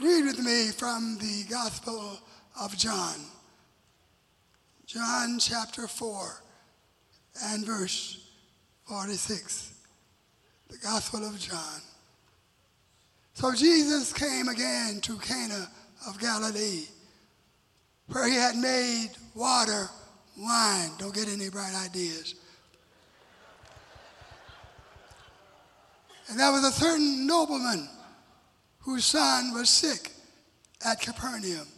Read with me from the Gospel of John. John chapter 4 and verse 46. The Gospel of John. So Jesus came again to Cana of Galilee, where he had made water wine. Don't get any bright ideas. And there was a certain nobleman whose son was sick at Capernaum.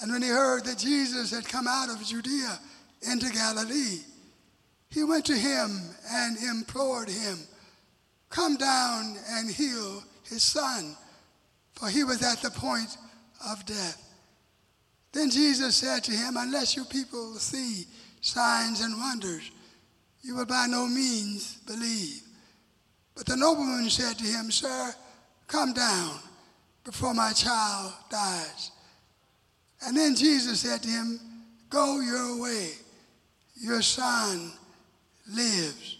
And when he heard that Jesus had come out of Judea into Galilee, he went to him and implored him, Come down and heal his son, for he was at the point of death. Then Jesus said to him, Unless you people see signs and wonders, you will by no means believe. But the nobleman said to him, Sir, come down before my child dies. And then Jesus said to him, Go your way, your son lives.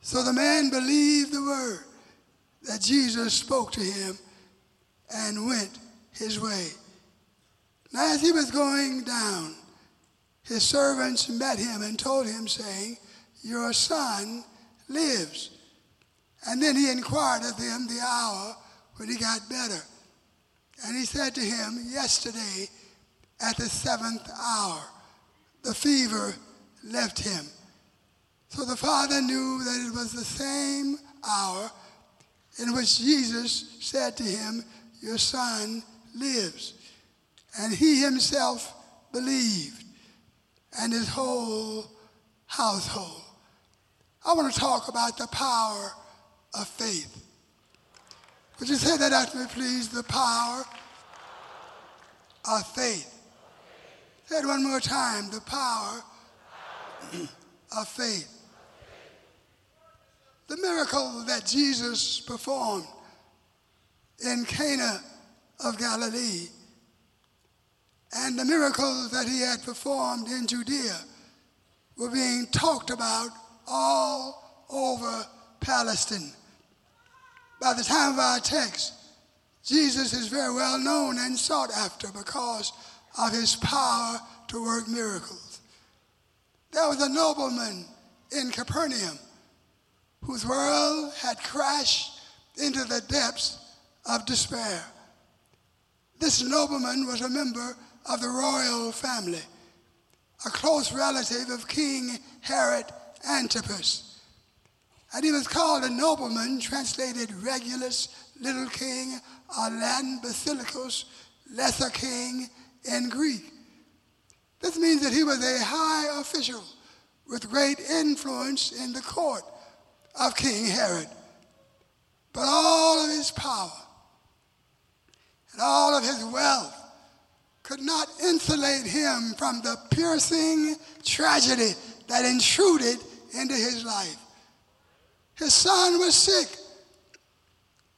So the man believed the word that Jesus spoke to him and went his way. Now, as he was going down, his servants met him and told him, saying, Your son lives. And then he inquired of them the hour when he got better. And he said to him, Yesterday at the seventh hour, the fever left him. So the father knew that it was the same hour in which Jesus said to him, Your son lives. And he himself believed, and his whole household. I want to talk about the power of faith. Would you say that after me, please? The power of faith. Say it one more time. The power of faith. The miracle that Jesus performed in Cana of Galilee and the miracles that he had performed in Judea were being talked about all over Palestine. By the time of our text, Jesus is very well known and sought after because of his power to work miracles. There was a nobleman in Capernaum whose world had crashed into the depths of despair. This nobleman was a member of the royal family, a close relative of King Herod Antipas. And he was called a nobleman, translated Regulus, little king, or Latin Basilicus, lesser king in Greek. This means that he was a high official with great influence in the court of King Herod. But all of his power and all of his wealth could not insulate him from the piercing tragedy that intruded into his life. His son was sick.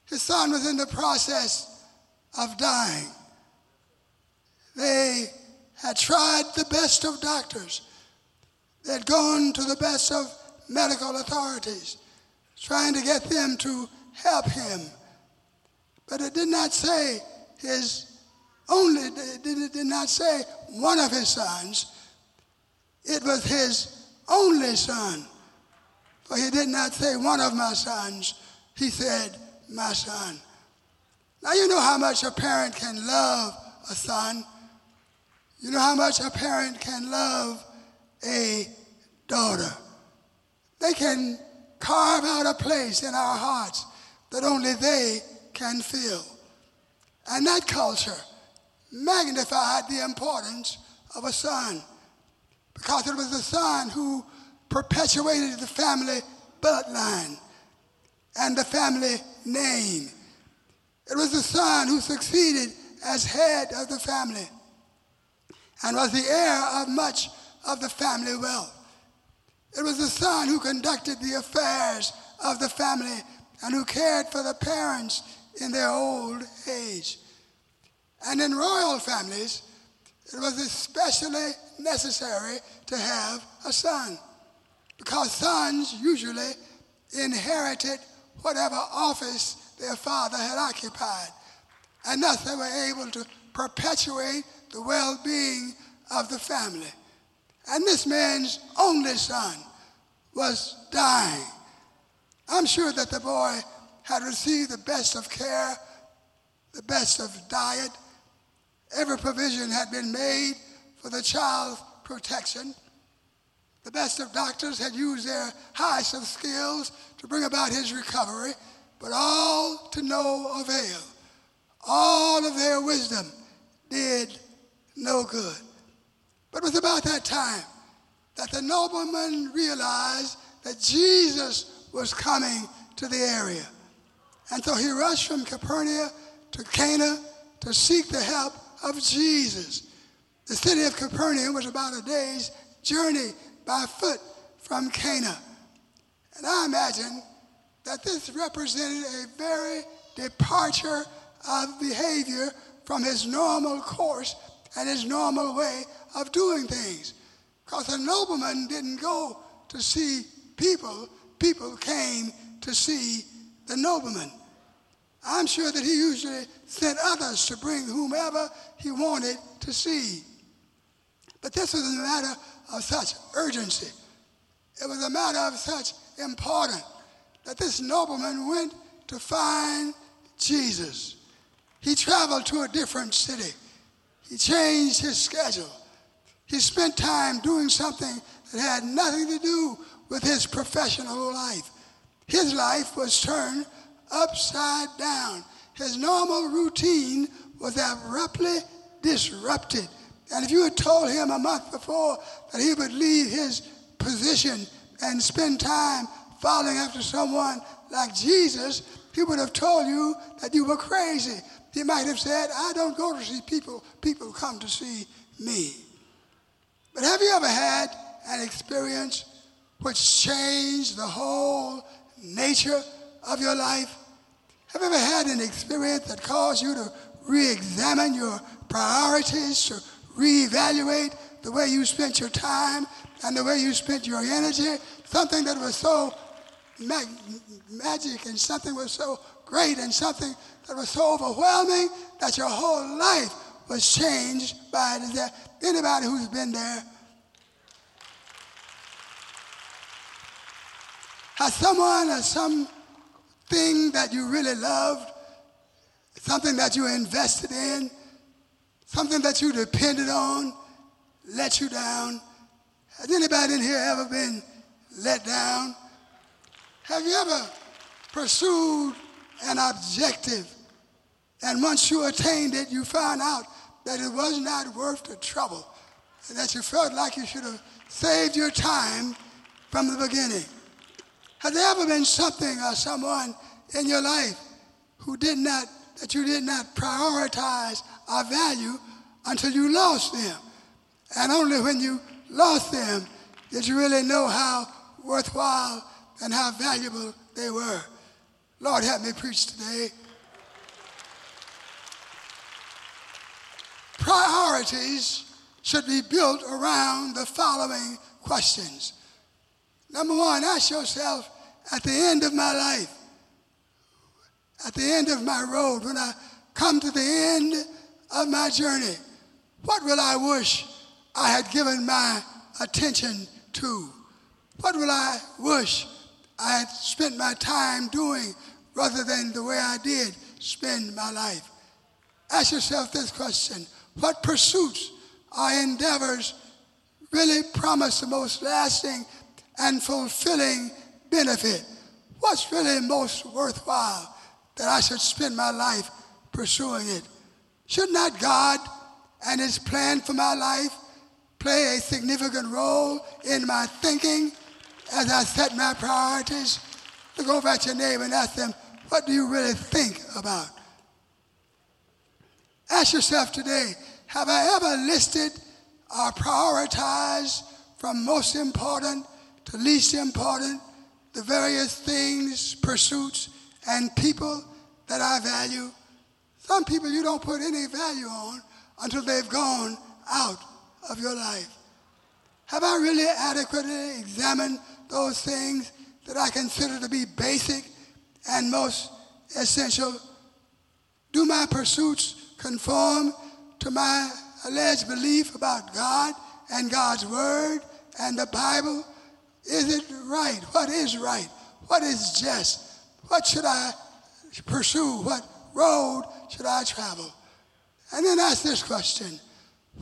His son was in the process of dying. They had tried the best of doctors. They had gone to the best of medical authorities, trying to get them to help him. But it did not say his only, it did not say one of his sons. It was his only son. For he did not say one of my sons, he said, my son. Now, you know how much a parent can love a son. You know how much a parent can love a daughter. They can carve out a place in our hearts that only they can fill. And that culture magnified the importance of a son because it was the son who perpetuated the family bloodline and the family name. It was the son who succeeded as head of the family and was the heir of much of the family wealth. It was the son who conducted the affairs of the family and who cared for the parents in their old age. And in royal families, it was especially necessary to have a son because sons usually inherited whatever office their father had occupied. And thus they were able to perpetuate the well being of the family. And this man's only son was dying. I'm sure that the boy had received the best of care, the best of diet. Every provision had been made for the child's protection. The best of doctors had used their highest of skills to bring about his recovery, but all to no avail. All of their wisdom did no good. But it was about that time that the nobleman realized that Jesus was coming to the area. And so he rushed from Capernaum to Cana to seek the help of Jesus. The city of Capernaum was about a day's journey by foot from Cana. And I imagine that this represented a very departure of behavior from his normal course and his normal way of doing things. Because a nobleman didn't go to see people, people came to see the nobleman. I'm sure that he usually sent others to bring whomever he wanted to see. But this was a matter of such urgency. It was a matter of such importance that this nobleman went to find Jesus. He traveled to a different city. He changed his schedule. He spent time doing something that had nothing to do with his professional life. His life was turned upside down. His normal routine was abruptly disrupted. And if you had told him a month before that he would leave his position and spend time following after someone like Jesus, he would have told you that you were crazy. He might have said, I don't go to see people, people come to see me. But have you ever had an experience which changed the whole nature of your life? Have you ever had an experience that caused you to re examine your priorities, to reevaluate the way you spent your time and the way you spent your energy? Something that was so mag- magic and something was so great and something that was so overwhelming that your whole life was changed by it. Is there anybody who's been there? Has someone or something that you really loved, something that you invested in, something that you depended on, let you down? Has anybody in here ever been let down? Have you ever pursued an objective and once you attained it, you found out that it was not worth the trouble and that you felt like you should have saved your time from the beginning? Has there ever been something or someone in your life who did not, that you did not prioritize or value until you lost them? And only when you lost them did you really know how worthwhile and how valuable they were. Lord, help me preach today. Priorities should be built around the following questions. Number one, ask yourself at the end of my life, at the end of my road, when I come to the end of my journey, what will I wish I had given my attention to? What will I wish I had spent my time doing rather than the way I did spend my life? Ask yourself this question What pursuits or endeavors really promise the most lasting and fulfilling benefit? What's really most worthwhile that I should spend my life pursuing it? Should not God and His plan for my life play a significant role in my thinking as I set my priorities? Look over at your neighbor and ask them, what do you really think about? Ask yourself today, have I ever listed or prioritized from most important to least important the various things, pursuits, and people that I value? Some people you don't put any value on until they've gone out of your life. Have I really adequately examined those things that I consider to be basic and most essential? Do my pursuits conform to my alleged belief about God and God's Word and the Bible? Is it right? What is right? What is just? What should I pursue? What road should I travel? And then ask this question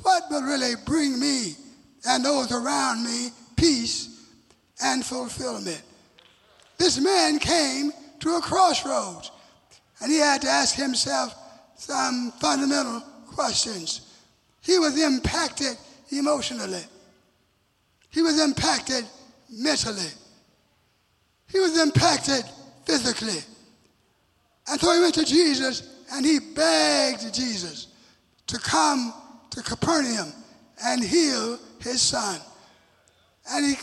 What will really bring me and those around me peace and fulfillment? This man came to a crossroads and he had to ask himself some fundamental questions. He was impacted emotionally, he was impacted mentally, he was impacted physically. And so he went to Jesus and he begged Jesus to come to Capernaum and heal his son. And he,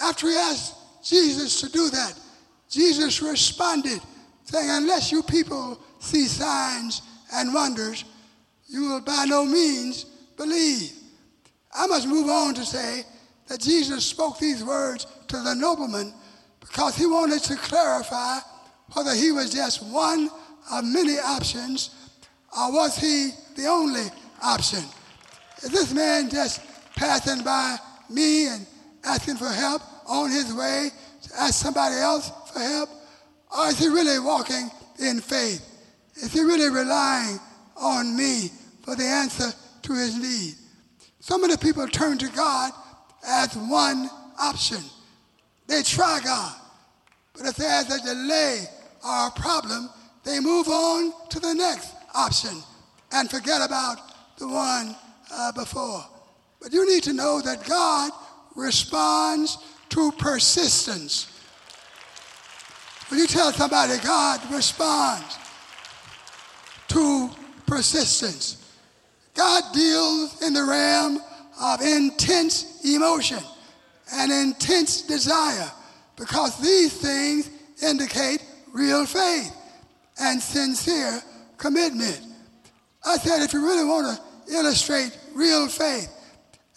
after he asked Jesus to do that, Jesus responded saying, Unless you people see signs and wonders, you will by no means believe. I must move on to say that Jesus spoke these words to the nobleman because he wanted to clarify whether he was just one of many options or was he the only option. Is this man just passing by me and asking for help on his way to ask somebody else for help? Or is he really walking in faith? Is he really relying on me for the answer to his need? So many people turn to God as one option. They try God. But if there's a delay or a problem, they move on to the next option and forget about the one uh, before. But you need to know that God responds to persistence. When you tell somebody God responds to persistence, God deals in the realm of intense emotion and intense desire because these things indicate real faith and sincere commitment. I said, if you really want to illustrate real faith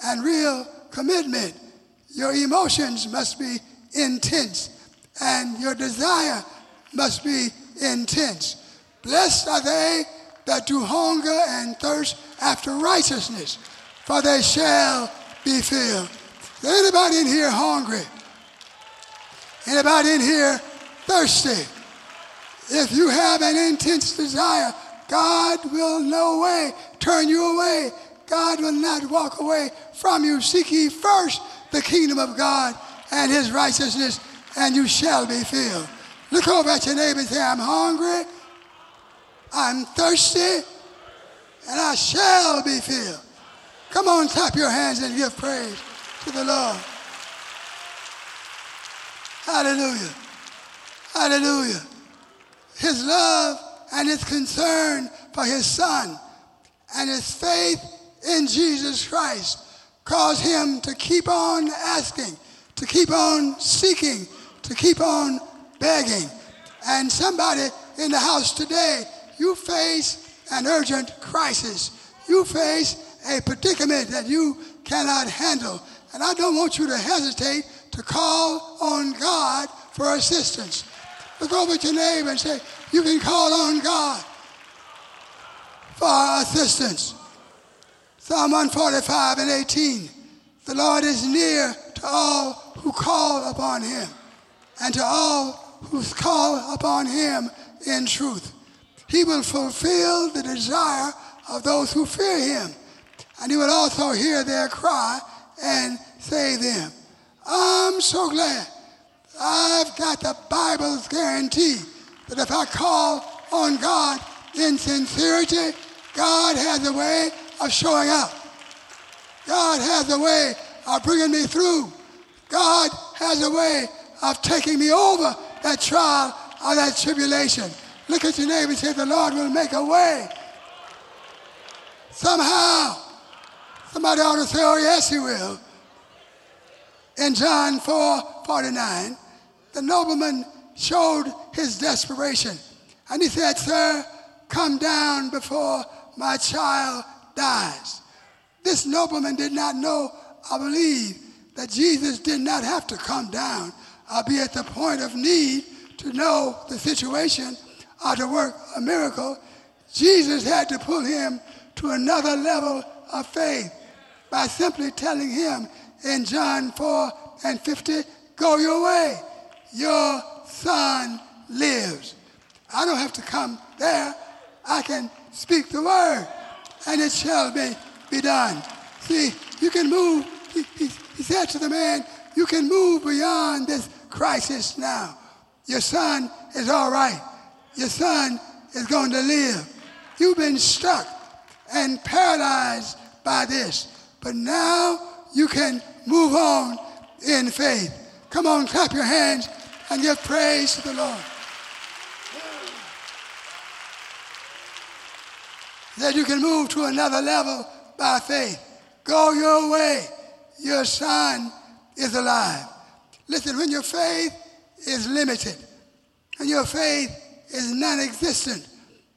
and real commitment, your emotions must be intense and your desire must be intense. Blessed are they that do hunger and thirst after righteousness, for they shall be filled. Is anybody in here hungry? Anybody in here thirsty? If you have an intense desire, God will no way turn you away. God will not walk away from you. Seek ye first the kingdom of God and his righteousness, and you shall be filled. Look over at your neighbor and say, I'm hungry, I'm thirsty, and I shall be filled. Come on, clap your hands and give praise to the Lord. Hallelujah. Hallelujah. His love and his concern for his son and his faith in Jesus Christ cause him to keep on asking, to keep on seeking, to keep on begging. And somebody in the house today, you face an urgent crisis. You face a predicament that you cannot handle. And I don't want you to hesitate to call on God for assistance. Over at your neighbor and say, You can call on God for assistance. Psalm 145 and 18. The Lord is near to all who call upon him and to all who call upon him in truth. He will fulfill the desire of those who fear him, and he will also hear their cry and save them. I'm so glad I've got the Bible's guarantee that if I call on God in sincerity, God has a way of showing up. God has a way of bringing me through. God has a way of taking me over that trial or that tribulation. Look at your neighbor and say, The Lord will make a way. Somehow. Somebody ought to say, Oh, yes, He will. In John 4 49, the nobleman showed his desperation. And he said, Sir, come down before my child dies. This nobleman did not know or believe that Jesus did not have to come down or be at the point of need to know the situation or to work a miracle. Jesus had to pull him to another level of faith by simply telling him in John 4 and 50, Go your way. Your son lives. I don't have to come there. I can speak the word, and it shall be, be done. See, you can move. He, he, he said to the man, You can move beyond this crisis now. Your son is all right. Your son is going to live. You've been stuck and paralyzed by this, but now you can move on in faith. Come on, clap your hands and give praise to the Lord. That you can move to another level by faith. Go your way. Your son is alive. Listen, when your faith is limited and your faith is non existent,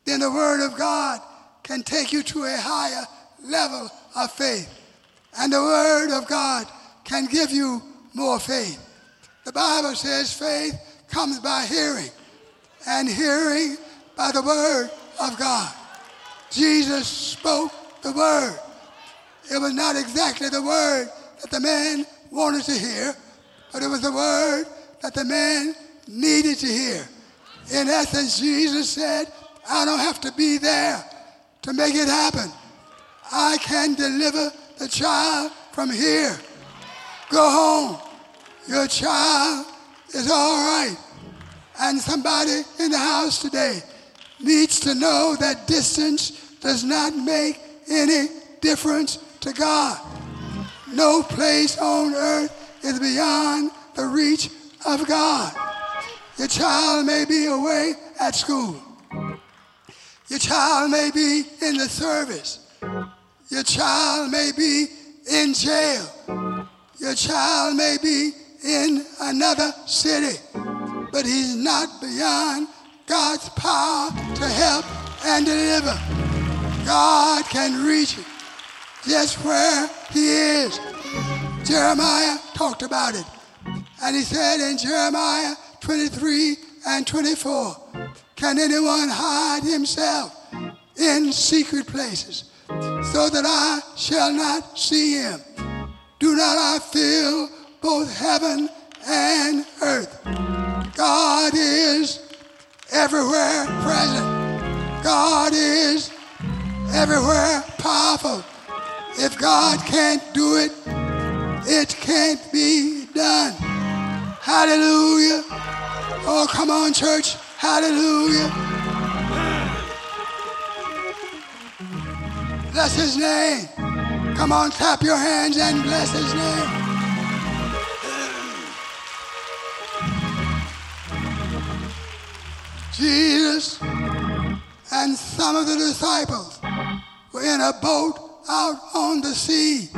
then the Word of God can take you to a higher level of faith. And the Word of God can give you more faith. The Bible says faith comes by hearing, and hearing by the Word of God. Jesus spoke the Word. It was not exactly the Word that the man wanted to hear, but it was the Word that the man needed to hear. In essence, Jesus said, I don't have to be there to make it happen. I can deliver the child from here. Go home. Your child is all right. And somebody in the house today needs to know that distance does not make any difference to God. No place on earth is beyond the reach of God. Your child may be away at school. Your child may be in the service. Your child may be in jail. Your child may be in another city, but he's not beyond God's power to help and deliver. God can reach him just where he is. Jeremiah talked about it. And he said in Jeremiah 23 and 24, Can anyone hide himself in secret places so that I shall not see him? Do not I fill both heaven and earth? God is everywhere present. God is everywhere powerful. If God can't do it, it can't be done. Hallelujah. Oh, come on, church. Hallelujah. Bless his name. Come on, clap your hands and bless his name. Jesus and some of the disciples were in a boat out on the sea.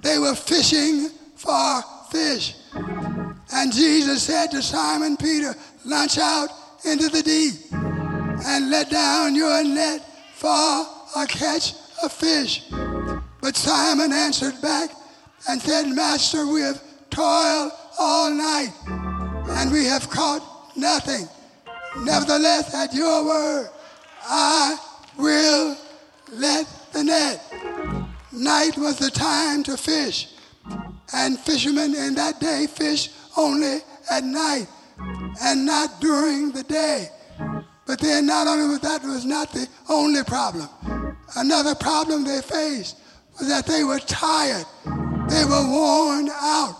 They were fishing for fish. And Jesus said to Simon Peter, Launch out into the deep and let down your net for a catch of fish. But Simon answered back and said, Master, we have toiled all night and we have caught nothing. Nevertheless, at your word, I will let the net. Night was the time to fish, and fishermen in that day fished only at night and not during the day. But then, not only was that was not the only problem. Another problem they faced was that they were tired. They were worn out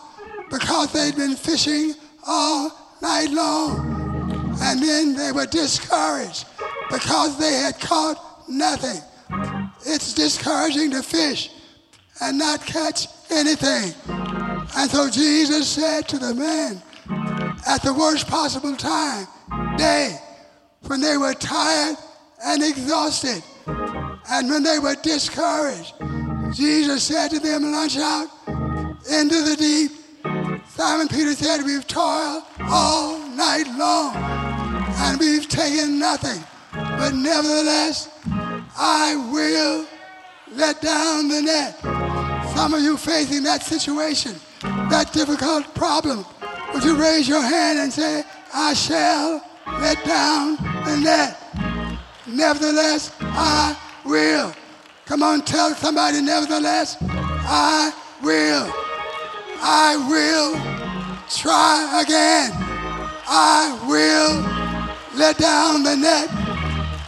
because they'd been fishing all night long. And then they were discouraged because they had caught nothing. It's discouraging to fish and not catch anything. And so Jesus said to the men at the worst possible time, day, when they were tired and exhausted, and when they were discouraged, Jesus said to them, Launch out into the deep. Simon Peter said, We've toiled all night long and we've taken nothing. But nevertheless, I will let down the net. Some of you facing that situation, that difficult problem, would you raise your hand and say, I shall let down the net? nevertheless, I will. Come on, tell somebody, nevertheless, I will. I will try again. I will let down the net.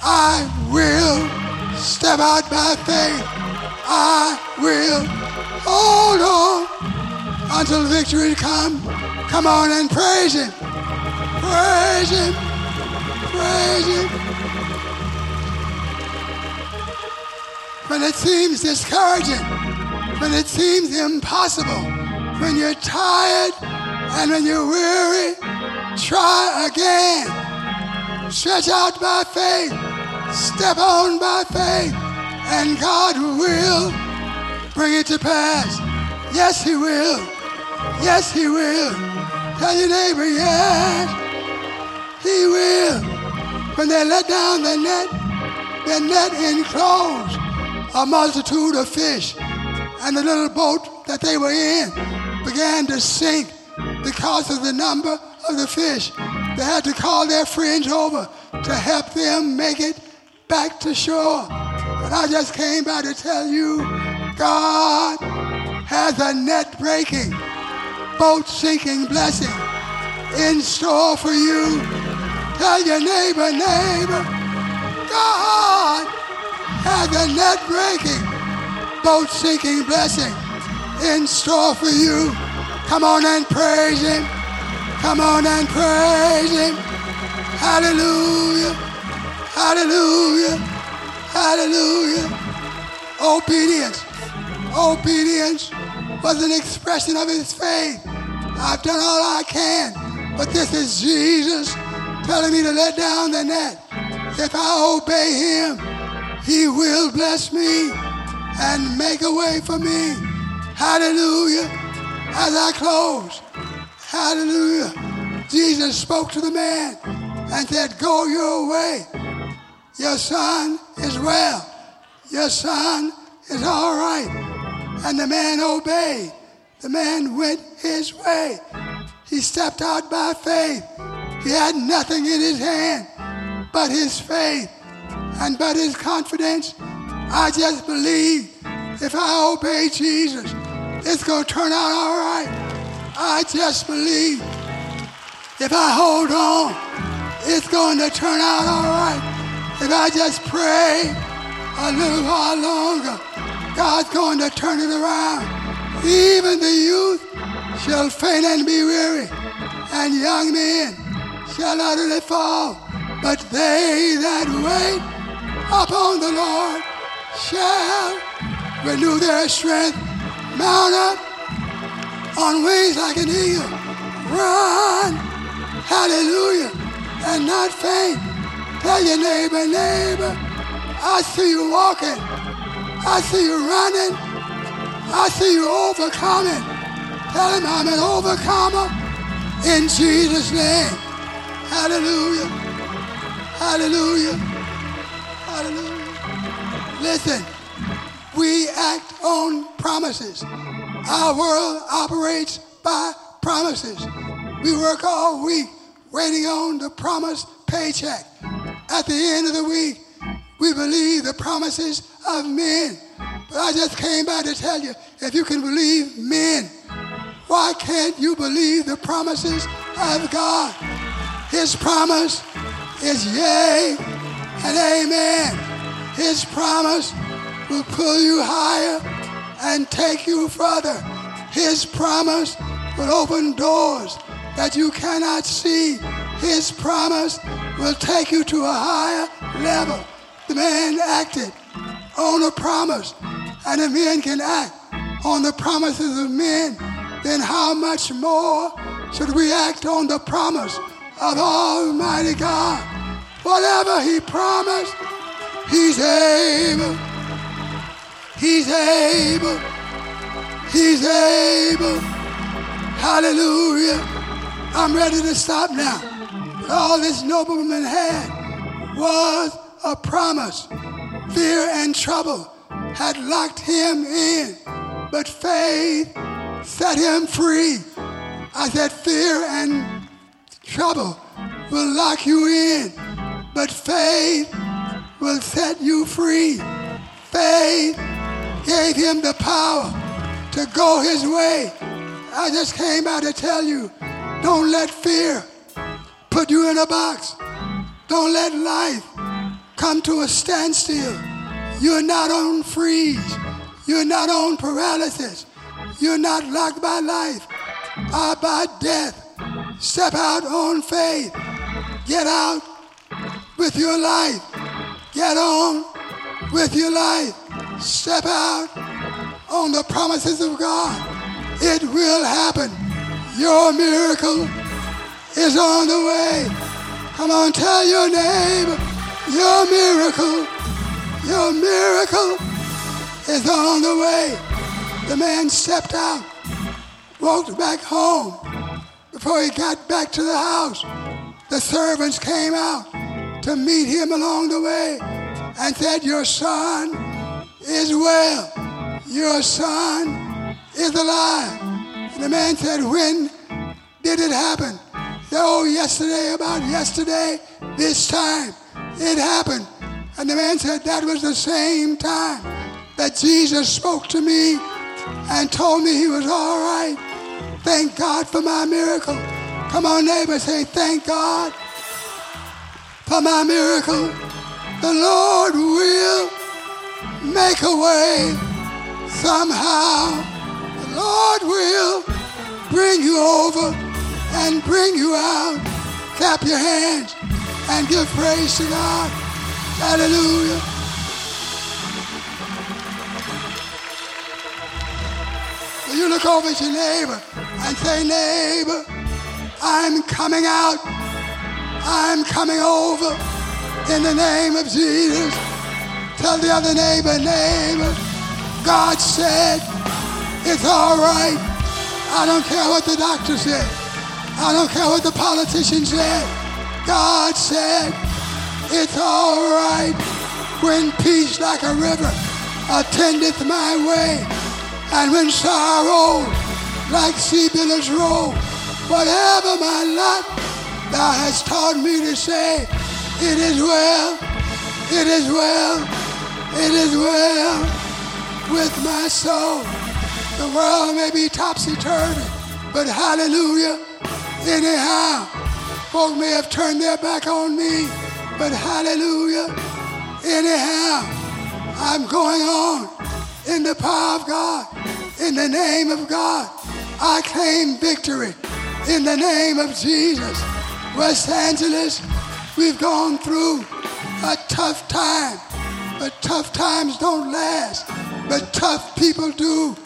I will step out by faith. I will hold on until victory comes. Come on and praise Him. Praise Him. Praise Him. When it seems discouraging, when it seems impossible, when you're tired and when you're weary, try again. Stretch out by faith, step on by faith, and God will bring it to pass. Yes, He will. Yes, He will. Tell your neighbor, yes, He will. When they let down the net, the net enclosed a multitude of fish, and the little boat that they were in began to sink because of the number of the fish. They had to call their friends over to help them make it back to shore. And I just came by to tell you God has a net breaking, boat sinking blessing in store for you. Tell your neighbor, neighbor, God has a net breaking, boat sinking blessing in store for you. Come on and praise Him. Come on and praise Him. Hallelujah. Hallelujah. Hallelujah. Obedience. Obedience was an expression of his faith. I've done all I can, but this is Jesus telling me to let down the net. If I obey him, he will bless me and make a way for me. Hallelujah. As I close, hallelujah. Jesus spoke to the man and said, Go your way. Your son is well. Your son is all right. And the man obeyed. The man went his way. He stepped out by faith. He had nothing in his hand but his faith and but his confidence. I just believe if I obey Jesus, it's going to turn out all right. I just believe if I hold on, it's going to turn out all right. If I just pray a little while longer, God's going to turn it around. Even the youth shall faint and be weary, and young men shall utterly fall. But they that wait upon the Lord shall renew their strength, mount up on wings like an eagle, run, hallelujah, and not faint. Tell your neighbor, neighbor, I see you walking, I see you running, I see you overcoming. Tell him I'm an overcomer in Jesus' name. Hallelujah. Hallelujah. Hallelujah. Listen, we act on promises. Our world operates by promises. We work all week waiting on the promised paycheck. At the end of the week, we believe the promises of men. But I just came by to tell you if you can believe men, why can't you believe the promises of God? His promise is yea and amen. His promise will pull you higher and take you further. His promise will open doors that you cannot see. His promise will take you to a higher level. The man acted on a promise, and if men can act on the promises of men, then how much more should we act on the promise of Almighty God? Whatever He promised, He's able. He's able. He's able. Hallelujah. I'm ready to stop now. All this nobleman had was a promise. Fear and trouble had locked him in, but faith set him free. I said, fear and trouble will lock you in, but faith will set you free. Faith gave him the power to go his way. I just came out to tell you don't let fear put you in a box. Don't let life come to a standstill. You're not on freeze. You're not on paralysis. You're not locked by life or by death. Step out on faith. Get out with your life. Get on with your life. Step out on the promises of God. It will happen. Your miracle is on the way. Come on, tell your neighbor, your miracle, your miracle is on the way. The man stepped out, walked back home. Before he got back to the house, the servants came out to meet him along the way and said, Your son is well. Your son is alive. And the man said, When did it happen? Oh, yesterday, about yesterday, this time, it happened. And the man said, That was the same time that Jesus spoke to me and told me he was all right. Thank God for my miracle. Come on, neighbor, say, Thank God for my miracle. The Lord will make a way somehow. The Lord will bring you over and bring you out. Clap your hands and give praise to God. Hallelujah. Will you look over at your neighbor and say, neighbor, I'm coming out. I'm coming over in the name of Jesus. Tell the other neighbor, neighbor, God said, it's all right. I don't care what the doctor said. I don't care what the politician said. God said, it's all right when peace like a river attendeth my way, and when sorrow like sea billows roll. Whatever my lot, thou hast taught me to say, it is well, it is well, it is well with my soul. The world may be topsy-turvy, but hallelujah, anyhow, folk may have turned their back on me, but hallelujah, anyhow, I'm going on in the power of God, in the name of God. I claim victory in the name of Jesus. West Angeles, we've gone through a tough time, but tough times don't last, but tough people do.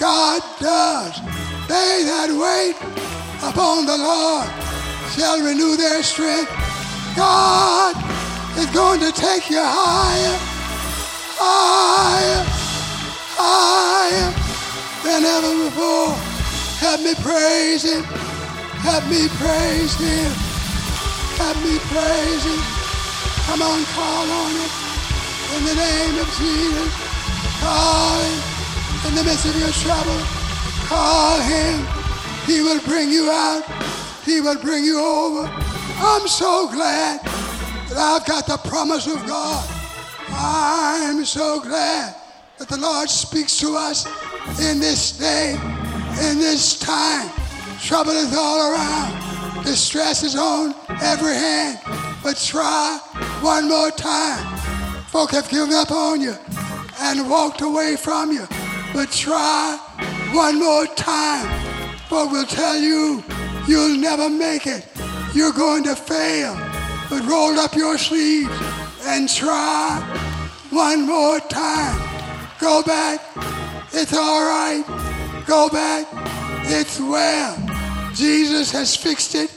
God does. They that wait upon the Lord shall renew their strength. God is going to take you higher, higher, higher than ever before. Help me praise Him. Help me praise Him. Help me praise Him. Come on, call on it. In the name of Jesus, call Him. In the midst of your trouble, call Him. He will bring you out. He will bring you over. I'm so glad that I've got the promise of God. I'm so glad that the Lord speaks to us in this day, in this time. Trouble is all around. Distress is on every hand. But try one more time. Folk have given up on you and walked away from you. But try one more time. Folk will tell you you'll never make it. You're going to fail. But roll up your sleeves and try one more time. Go back. It's all right. Go back. It's well. Jesus has fixed it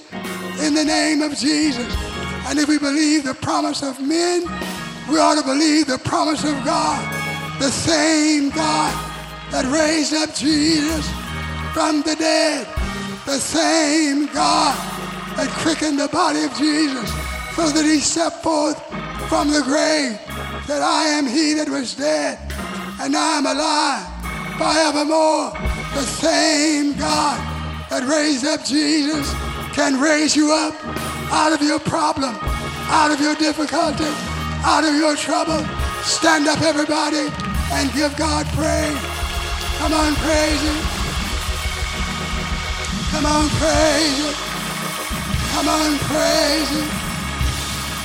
in the name of Jesus. And if we believe the promise of men, we ought to believe the promise of God. The same God that raised up Jesus from the dead. The same God that quickened the body of Jesus so that he stepped forth from the grave. That I am he that was dead and I'm alive forevermore. The same God that raised up Jesus can raise you up out of your problem, out of your difficulty, out of your trouble. Stand up, everybody, and give God praise. Come on, praise Him. Come on, praise Him. Come on, praise Him.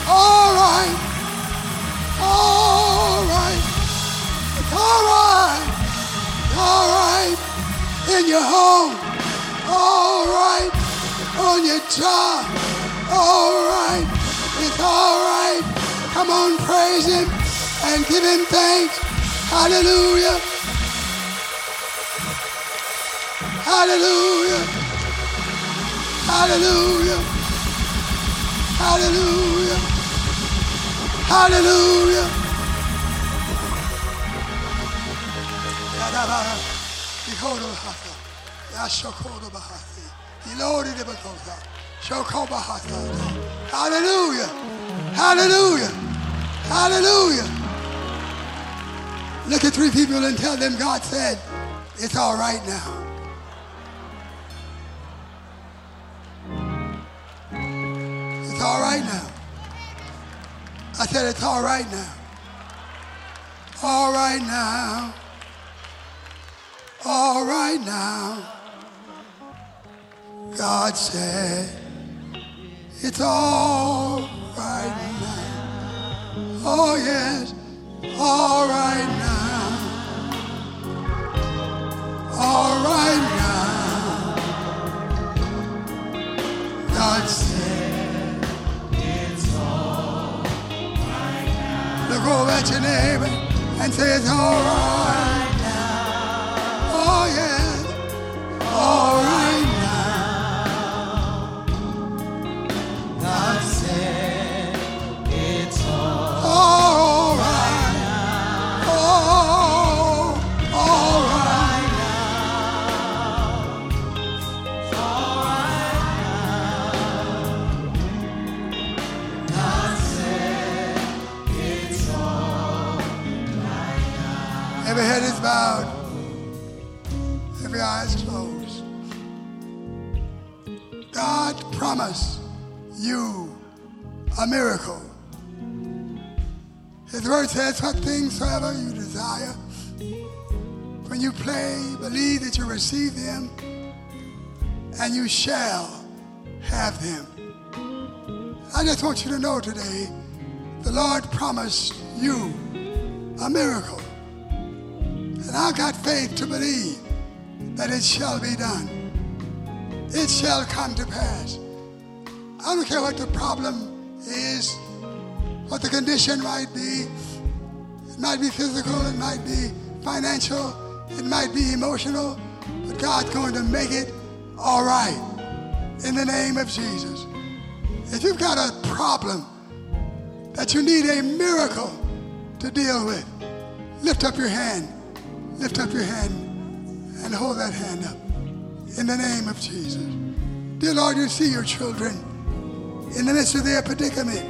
All right. All right. It's all right. All right. In your home. All right. On your job. All right. It's all right. Come on, praise Him and give Him thanks. Hallelujah. Hallelujah. Hallelujah. Hallelujah. Hallelujah. Hallelujah. Hallelujah. Hallelujah. Hallelujah. Look at three people and tell them God said, it's all right now. It's all right now. I said, it's all right now. All right now. All right now. God said, it's all right now. Oh, yes. All right now. All right now. God said, it's all right now. Look over at your neighbor and say, it's all right now. Oh, yes. All right miracle. His word says, What things soever you desire, when you pray, believe that you receive them, and you shall have them. I just want you to know today, the Lord promised you a miracle. And I've got faith to believe that it shall be done. It shall come to pass. I don't care what the problem is, what the condition might be. It might be physical, it might be financial, it might be emotional, but God's going to make it all right in the name of Jesus. If you've got a problem that you need a miracle to deal with, lift up your hand. Lift up your hand and hold that hand up in the name of Jesus. Dear Lord, you see your children in the midst of their predicament.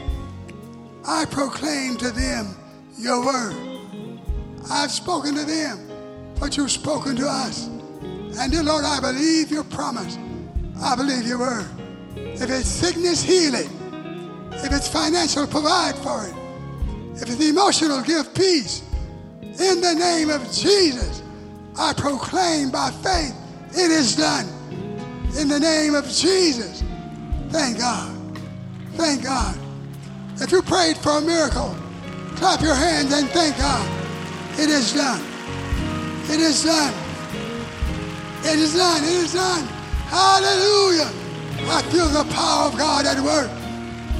I proclaim to them your word. I've spoken to them but you've spoken to us. And dear Lord, I believe your promise. I believe your word. If it's sickness, heal it. If it's financial, provide for it. If it's emotional, give peace. In the name of Jesus, I proclaim by faith, it is done. In the name of Jesus. Thank God. Thank God. If you prayed for a miracle, clap your hands and thank God. It is done. It is done. It is done. It is done. Hallelujah. I feel the power of God at work.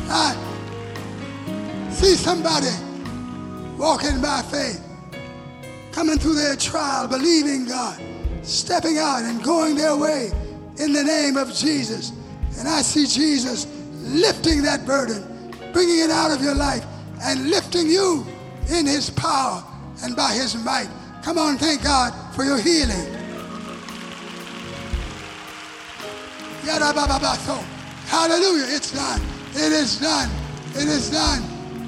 I see somebody walking by faith, coming through their trial, believing God, stepping out and going their way in the name of Jesus. And I see Jesus lifting that burden, bringing it out of your life, and lifting you in his power and by his might. Come on, thank God for your healing. Hallelujah. It's done. It is done. It is done.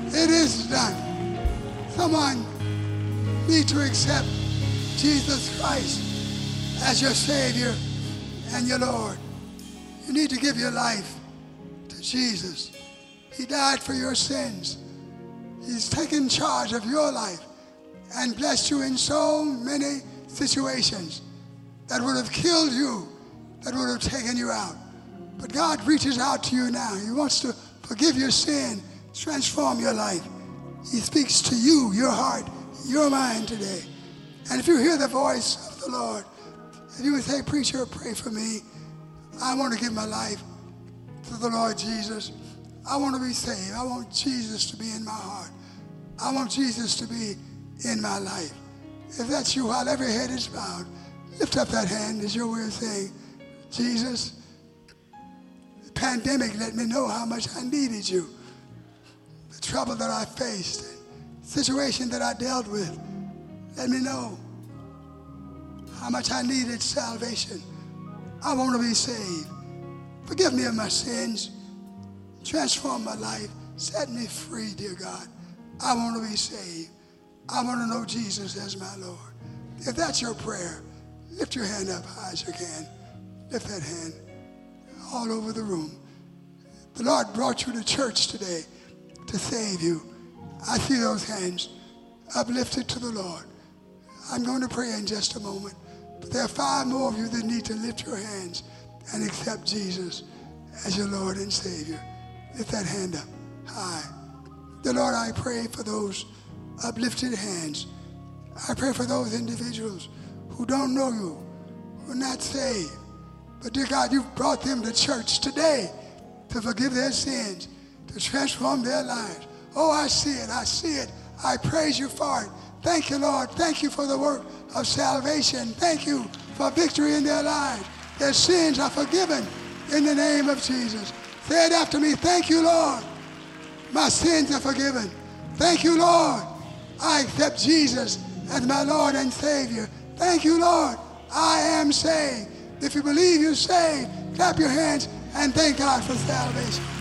It is done. Someone need to accept Jesus Christ as your Savior and your Lord. You need to give your life Jesus. He died for your sins. He's taken charge of your life and blessed you in so many situations that would have killed you, that would have taken you out. But God reaches out to you now. He wants to forgive your sin, transform your life. He speaks to you, your heart, your mind today. And if you hear the voice of the Lord, if you would say, Preacher, pray for me. I want to give my life to the Lord Jesus. I want to be saved. I want Jesus to be in my heart. I want Jesus to be in my life. If that's you, while every head is bowed, lift up that hand as your way of saying, Jesus, the pandemic let me know how much I needed you. The trouble that I faced, the situation that I dealt with, let me know how much I needed salvation. I want to be saved. Forgive me of my sins. Transform my life. Set me free, dear God. I want to be saved. I want to know Jesus as my Lord. If that's your prayer, lift your hand up high as you can. Lift that hand all over the room. The Lord brought you to church today to save you. I see those hands uplifted to the Lord. I'm going to pray in just a moment. But there are five more of you that need to lift your hands and accept Jesus as your Lord and Savior. Lift that hand up high. The Lord, I pray for those uplifted hands. I pray for those individuals who don't know you, who are not saved. But dear God, you've brought them to church today to forgive their sins, to transform their lives. Oh, I see it. I see it. I praise you for it. Thank you, Lord. Thank you for the work of salvation. Thank you for victory in their lives. Their sins are forgiven in the name of Jesus. Say it after me. Thank you, Lord. My sins are forgiven. Thank you, Lord. I accept Jesus as my Lord and Savior. Thank you, Lord. I am saved. If you believe you're saved, clap your hands and thank God for salvation.